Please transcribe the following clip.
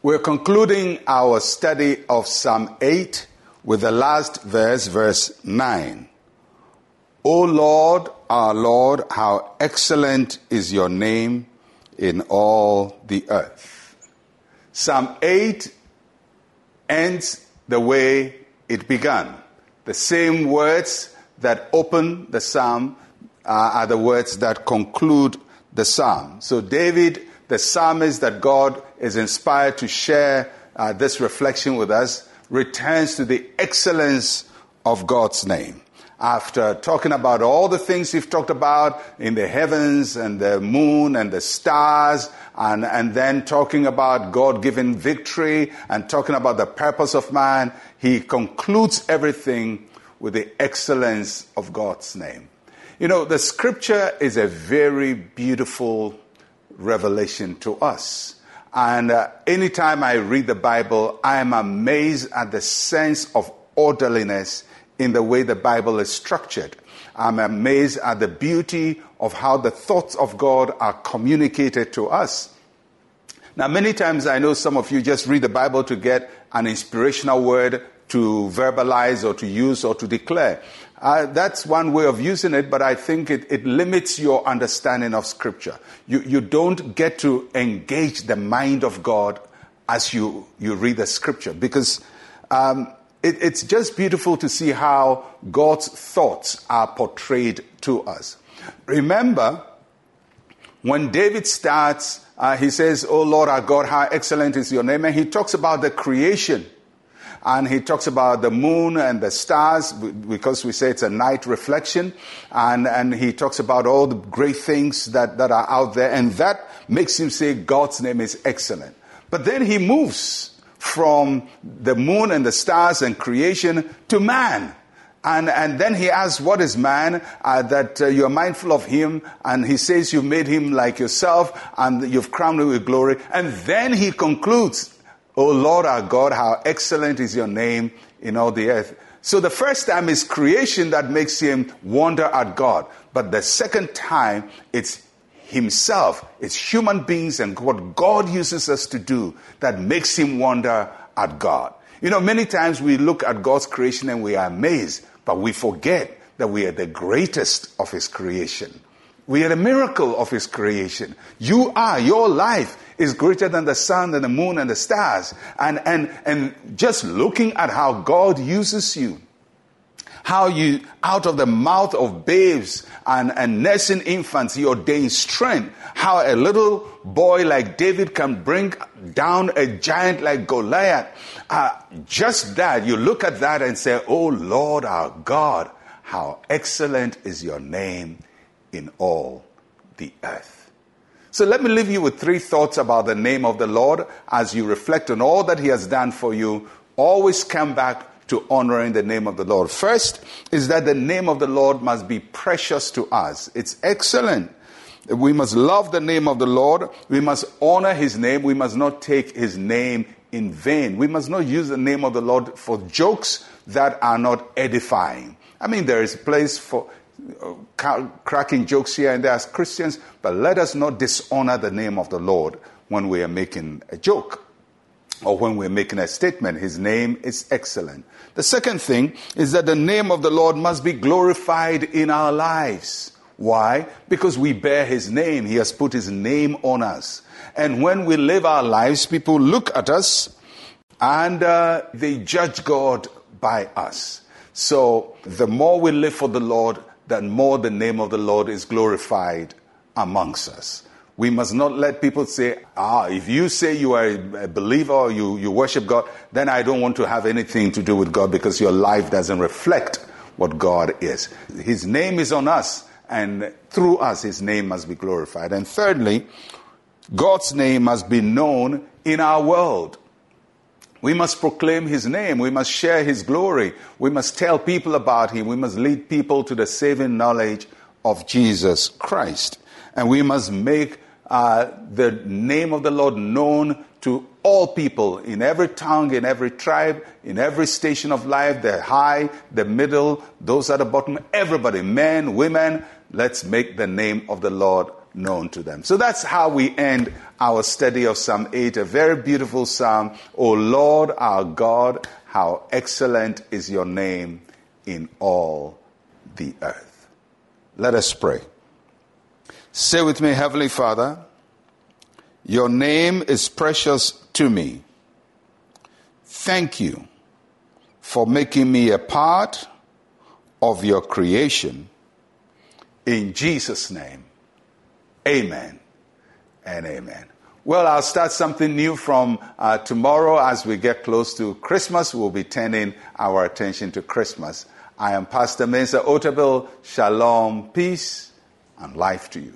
We're concluding our study of Psalm 8 with the last verse, verse 9. O Lord, our Lord, how excellent is your name in all the earth. Psalm 8 ends the way it began. The same words that open the psalm uh, are the words that conclude the psalm. So David, the psalmist that God is inspired to share uh, this reflection with us, returns to the excellence of God's name. After talking about all the things we've talked about in the heavens and the moon and the stars, and, and then talking about God giving victory and talking about the purpose of man, he concludes everything with the excellence of God's name. You know, the scripture is a very beautiful revelation to us. And uh, anytime I read the Bible, I am amazed at the sense of orderliness in the way the Bible is structured. I'm amazed at the beauty of how the thoughts of God are communicated to us. Now, many times I know some of you just read the Bible to get an inspirational word to verbalize or to use or to declare. Uh, that's one way of using it, but I think it, it limits your understanding of Scripture. You, you don't get to engage the mind of God as you, you read the Scripture because um, it, it's just beautiful to see how God's thoughts are portrayed to us. Remember, when David starts, uh, he says, Oh Lord our God, how excellent is your name. And he talks about the creation and he talks about the moon and the stars because we say it's a night reflection. And, and he talks about all the great things that, that are out there. And that makes him say God's name is excellent. But then he moves from the moon and the stars and creation to man. And, and then he asks, What is man? Uh, that uh, you're mindful of him. And he says, You've made him like yourself and you've crowned him with glory. And then he concludes, O Lord our God, how excellent is your name in all the earth. So the first time is creation that makes him wonder at God. But the second time, it's himself, it's human beings and what God uses us to do that makes him wonder at God. You know, many times we look at God's creation and we are amazed, but we forget that we are the greatest of his creation. We are a miracle of his creation. You are, your life is greater than the sun and the moon and the stars. And, and, and just looking at how God uses you, how you, out of the mouth of babes and, and nursing infants, he ordains strength. How a little boy like David can bring down a giant like Goliath. Uh, just that, you look at that and say, Oh Lord our God, how excellent is your name in all the earth. So let me leave you with three thoughts about the name of the Lord as you reflect on all that He has done for you. Always come back to honoring the name of the Lord. First is that the name of the Lord must be precious to us. It's excellent. We must love the name of the Lord. We must honor His name. We must not take His name in vain. We must not use the name of the Lord for jokes that are not edifying. I mean, there is a place for cracking jokes here and there as Christians, but let us not dishonor the name of the Lord when we are making a joke or when we're making a statement. His name is excellent. The second thing is that the name of the Lord must be glorified in our lives. Why? Because we bear his name. He has put his name on us. And when we live our lives, people look at us and uh, they judge God by us. So the more we live for the Lord, that more the name of the Lord is glorified amongst us. We must not let people say, ah, if you say you are a believer or you, you worship God, then I don't want to have anything to do with God because your life doesn't reflect what God is. His name is on us, and through us, His name must be glorified. And thirdly, God's name must be known in our world. We must proclaim his name. We must share his glory. We must tell people about him. We must lead people to the saving knowledge of Jesus Christ. And we must make uh, the name of the Lord known to all people in every tongue, in every tribe, in every station of life, the high, the middle, those at the bottom, everybody, men, women. Let's make the name of the Lord known to them. So that's how we end our study of Psalm 8, a very beautiful psalm. O Lord our God, how excellent is your name in all the earth. Let us pray. Say with me, Heavenly Father, your name is precious to me. Thank you for making me a part of your creation. In Jesus' name, amen and amen. Well, I'll start something new from uh, tomorrow as we get close to Christmas. We'll be turning our attention to Christmas. I am Pastor Mensa Otabil. Shalom, peace, and life to you.